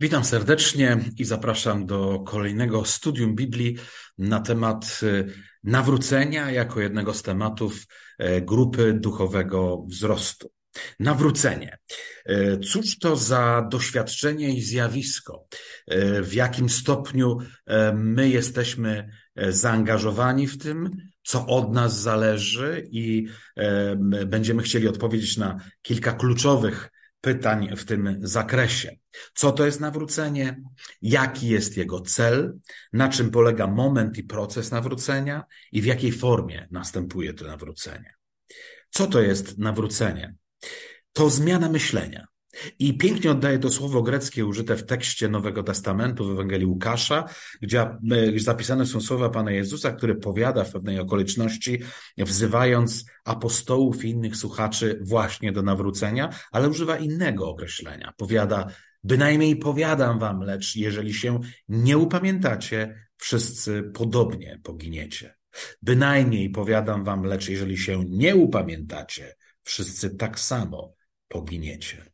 Witam serdecznie i zapraszam do kolejnego studium Biblii na temat y, nawrócenia jako jednego z tematów e, grupy duchowego wzrostu. Nawrócenie. E, cóż to za doświadczenie i zjawisko? W jakim stopniu my jesteśmy zaangażowani w tym, co od nas zależy i będziemy chcieli odpowiedzieć na kilka kluczowych pytań w tym zakresie. Co to jest nawrócenie? Jaki jest jego cel? Na czym polega moment i proces nawrócenia? I w jakiej formie następuje to nawrócenie? Co to jest nawrócenie? To zmiana myślenia. I pięknie oddaje to słowo greckie użyte w tekście Nowego Testamentu w Ewangelii Łukasza, gdzie e, zapisane są słowa Pana Jezusa, który powiada w pewnej okoliczności, wzywając apostołów i innych słuchaczy właśnie do nawrócenia, ale używa innego określenia. Powiada, bynajmniej powiadam wam, lecz jeżeli się nie upamiętacie, wszyscy podobnie poginiecie. Bynajmniej powiadam wam, lecz jeżeli się nie upamiętacie, wszyscy tak samo poginiecie.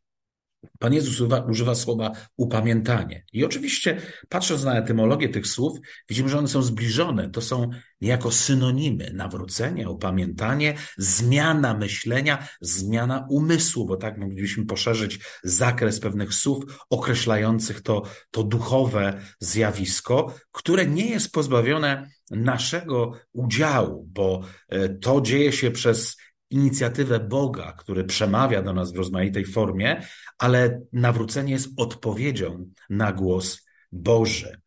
Pan Jezus używa, słowa upamiętanie. I oczywiście, patrząc na etymologię tych słów, widzimy, że one są zbliżone. To są niejako synonimy nawrócenia, upamiętanie, zmiana myślenia, zmiana umysłu, bo tak moglibyśmy poszerzyć zakres pewnych słów określających to, to duchowe zjawisko, które nie jest pozbawione naszego udziału, bo e, to dzieje się przez inicjatywę Boga, który przemawia do nas w rozmaitej formie, ale nawrócenie jest odpowiedzią na głos Boży.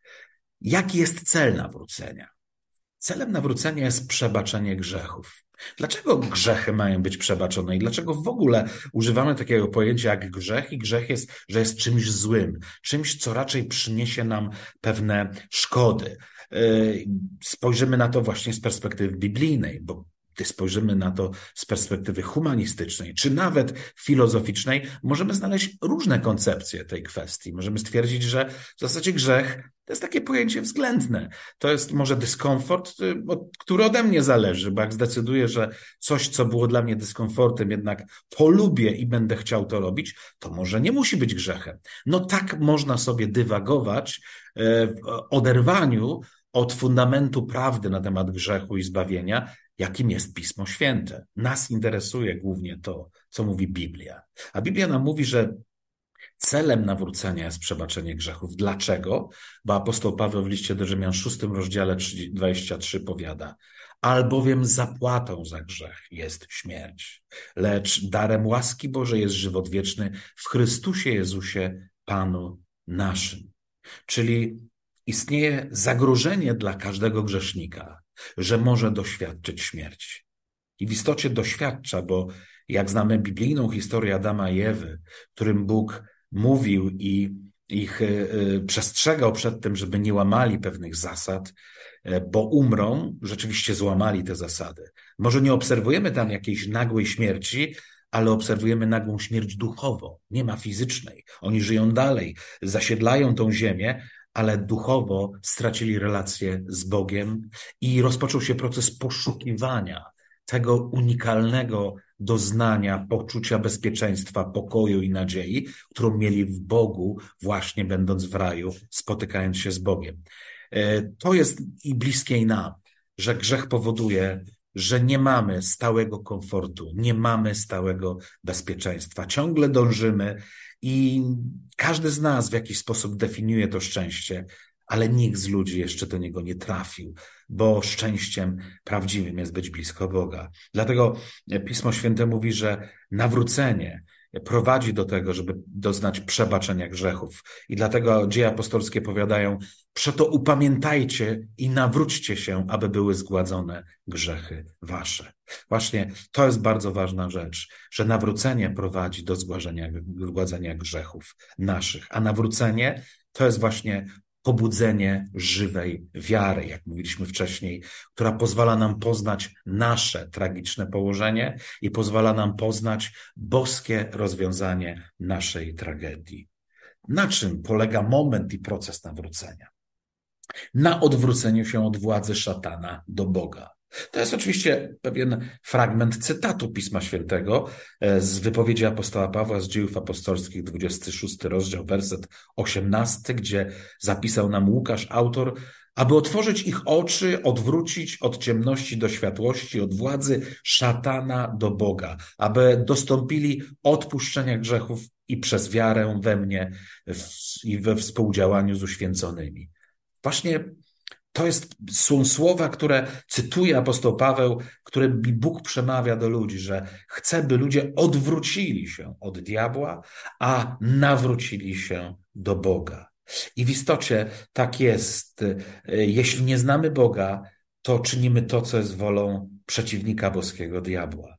Jaki jest cel nawrócenia? Celem nawrócenia jest przebaczenie grzechów. Dlaczego grzechy mają być przebaczone i dlaczego w ogóle używamy takiego pojęcia jak grzech i grzech jest, że jest czymś złym, czymś, co raczej przyniesie nam pewne szkody. Yy, spojrzymy na to właśnie z perspektywy biblijnej, bo gdy spojrzymy na to z perspektywy humanistycznej, czy nawet filozoficznej, możemy znaleźć różne koncepcje tej kwestii. Możemy stwierdzić, że w zasadzie grzech to jest takie pojęcie względne. To jest może dyskomfort, y, który ode mnie zależy, bo jak zdecyduję, że coś, co było dla mnie dyskomfortem, jednak polubię i będę chciał to robić, to może nie musi być grzechem. No tak można sobie dywagować e, w oderwaniu od fundamentu prawdy na temat grzechu i zbawienia, jakim jest Pismo Święte. Nas interesuje głównie to, co mówi Biblia. A Biblia nam mówi, że celem nawrócenia jest przebaczenie grzechów. Dlaczego? Bo apostoł Paweł w liście do Rzymian 6 rozdziale 23 powiada, albowiem zapłatą za grzech jest śmierć, lecz darem łaski Bożej jest żywot wieczny w Chrystusie Jezusie, Panu naszym. Czyli istnieje zagrożenie dla każdego grzesznika, że może doświadczyć śmierci. I w istocie doświadcza, bo jak znamy biblijną historię Adama i Ewy, którym Bóg mówił i ich e, e, przestrzegał przed tym, żeby nie łamali pewnych zasad, e, bo umrą, rzeczywiście złamali te zasady. Może nie obserwujemy tam jakiejś nagłej śmierci, ale obserwujemy nagłą śmierć duchowo, nie ma fizycznej. Oni żyją dalej, zasiedlają tą ziemię, ale duchowo stracili relację z Bogiem i rozpoczął się proces poszukiwania tego unikalnego doznania, poczucia bezpieczeństwa, pokoju i nadziei, którą mieli w Bogu, właśnie będąc w raju, spotykając się z Bogiem. E, to jest i bliskie nam, że grzech powoduje, że nie mamy stałego komfortu, nie mamy stałego bezpieczeństwa. Ciągle dążymy i każdy z nas w jakiś sposób definiuje to szczęście, ale nikt z ludzi jeszcze do niego nie trafił, bo szczęściem prawdziwym jest być blisko Boga. Dlatego Pismo Święte mówi, że nawrócenie prowadzi do tego, żeby doznać przebaczenia grzechów. I dlatego dzieje apostolskie powiadają, przeto upamiętajcie i nawróćcie się, aby były zgładzone grzechy wasze. Właśnie to jest bardzo ważna rzecz, że nawrócenie prowadzi do zgładzenia grzechów naszych, a nawrócenie to jest właśnie pobudzenie żywej wiary, jak mówiliśmy wcześniej, która pozwala nam poznać nasze tragiczne położenie i pozwala nam poznać boskie rozwiązanie naszej tragedii. Na czym polega moment i proces nawrócenia? Na odwróceniu się od władzy szatana do Boga. To jest oczywiście pewien fragment cytatu Pisma Świętego e, z wypowiedzi apostoła Pawła z dziejów apostolskich, 26 rozdział, werset 18, gdzie zapisał nam Łukasz, autor, aby otworzyć ich oczy, odwrócić od ciemności do światłości, od władzy szatana do Boga, aby dostąpili odpuszczenia grzechów i przez wiarę we mnie i we współdziałaniu z uświęconymi. Właśnie to jest, są słowa, które cytuje apostoł Paweł, które Bóg przemawia do ludzi, że chce, by ludzie odwrócili się od diabła, a nawrócili się do Boga. I w istocie tak jest. Jeśli nie znamy Boga, to czynimy to, co jest wolą przeciwnika boskiego diabła.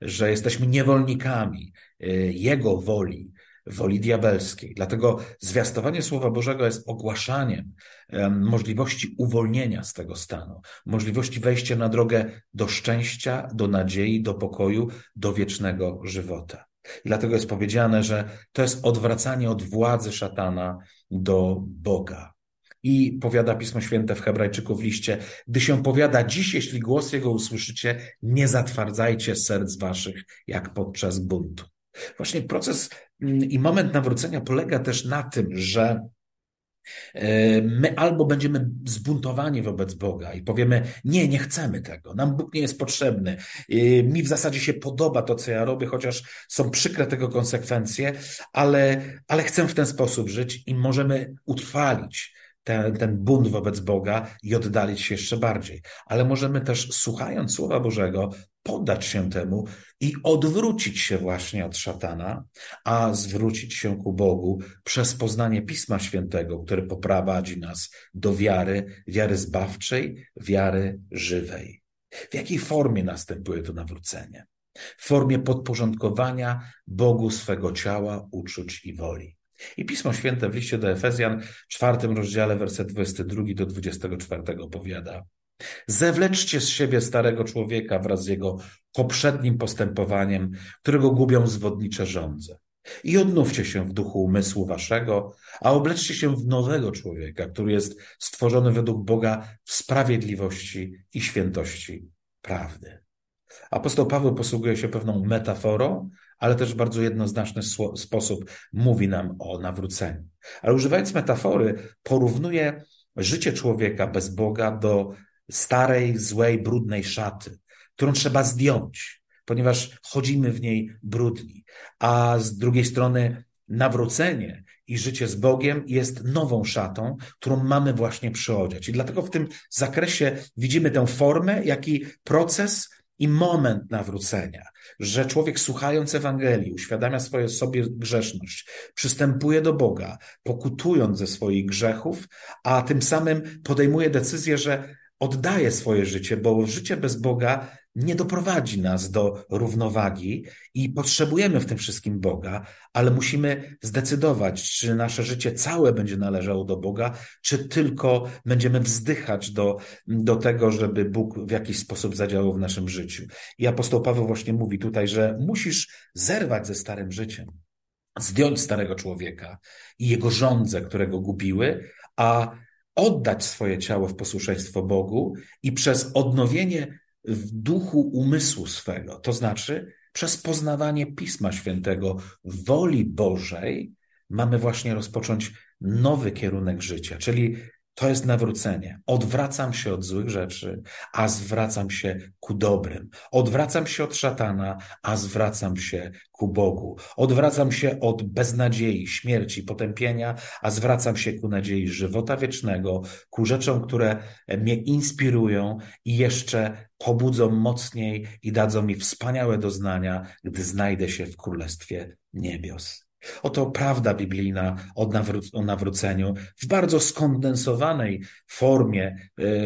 Że jesteśmy niewolnikami y, Jego woli, woli diabelskiej. Dlatego zwiastowanie Słowa Bożego jest ogłaszaniem możliwości uwolnienia z tego stanu, możliwości wejścia na drogę do szczęścia, do nadziei, do pokoju, do wiecznego żywota. Dlatego jest powiedziane, że to jest odwracanie od władzy szatana do Boga. I powiada Pismo Święte w Hebrajczyku w liście, gdy się powiada dziś, jeśli głos Jego usłyszycie, nie zatwardzajcie serc waszych, jak podczas buntu. Właśnie proces mm, i moment nawrócenia polega też na tym, że e, My albo będziemy zbuntowani wobec Boga i powiemy: Nie, nie chcemy tego, nam Bóg nie jest potrzebny. E, mi w zasadzie się podoba to, co ja robię, chociaż są przykre tego konsekwencje, ale, ale chcę w ten sposób żyć i możemy utrwalić ten, ten bunt wobec Boga i oddalić się jeszcze bardziej. Ale możemy też, słuchając Słowa Bożego, poddać się temu i odwrócić się właśnie od szatana, a zwrócić się ku Bogu przez poznanie Pisma Świętego, które poprowadzi nas do wiary, wiary zbawczej, wiary żywej. W jakiej formie następuje to nawrócenie? W formie podporządkowania Bogu swego ciała, uczuć i woli. I Pismo Święte w liście do Efezjan, czwartym rozdziale, werset 22 do 24 powiada: Zewleczcie z siebie starego człowieka wraz z jego poprzednim postępowaniem, którego gubią zwodnicze żądze. I odnówcie się w duchu umysłu waszego, a obleczcie się w nowego człowieka, który jest stworzony według Boga w sprawiedliwości i świętości prawdy. Apostoł Paweł posługuje się pewną metaforą, ale też w bardzo jednoznaczny sposób mówi nam o nawróceniu. Ale używając metafory, porównuje życie człowieka bez Boga do starej, złej, brudnej szaty, którą trzeba zdjąć, ponieważ chodzimy w niej brudni. A z drugiej strony nawrócenie i życie z Bogiem jest nową szatą, którą mamy właśnie przyodziać. I dlatego w tym zakresie widzimy tę formę, jak i proces i moment nawrócenia, że człowiek słuchając Ewangelii uświadamia swoje sobie grzeszność, przystępuje do Boga, pokutując ze swoich grzechów, a tym samym podejmuje decyzję, że oddaje swoje życie, bo życie bez Boga nie doprowadzi nas do równowagi i potrzebujemy w tym wszystkim Boga, ale musimy zdecydować, czy nasze życie całe będzie należało do Boga, czy tylko będziemy wzdychać do, do tego, żeby Bóg w jakiś sposób zadziałał w naszym życiu. I apostoł Paweł właśnie mówi tutaj, że musisz zerwać ze starym życiem, zdjąć starego człowieka i jego żądze, które go gubiły, a oddać swoje ciało w posłuszeństwo Bogu i przez odnowienie w duchu umysłu swego, to znaczy przez poznawanie Pisma Świętego, woli Bożej, mamy właśnie rozpocząć nowy kierunek życia, czyli to jest nawrócenie. Odwracam się od złych rzeczy, a zwracam się ku dobrym. Odwracam się od szatana, a zwracam się ku Bogu. Odwracam się od beznadziei, śmierci, potępienia, a zwracam się ku nadziei żywota wiecznego, ku rzeczom, które mnie inspirują i jeszcze pobudzą mocniej i dadzą mi wspaniałe doznania, gdy znajdę się w Królestwie Niebios. Oto prawda biblijna o nawróceniu w bardzo skondensowanej formie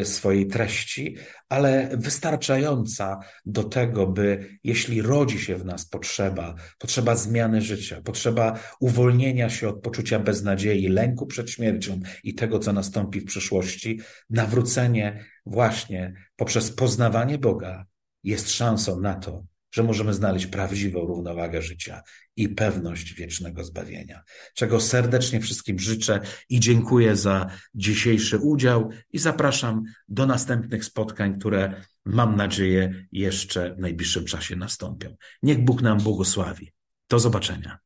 y, swojej treści, ale wystarczająca do tego, by jeśli rodzi się w nas potrzeba, potrzeba zmiany życia, potrzeba uwolnienia się od poczucia beznadziei, lęku przed śmiercią i tego, co nastąpi w przyszłości, nawrócenie właśnie poprzez poznawanie Boga jest szansą na to, że możemy znaleźć prawdziwą równowagę życia i pewność wiecznego zbawienia. Czego serdecznie wszystkim życzę i dziękuję za dzisiejszy udział i zapraszam do następnych spotkań, które mam nadzieję jeszcze w najbliższym czasie nastąpią. Niech Bóg nam błogosławi. Do zobaczenia.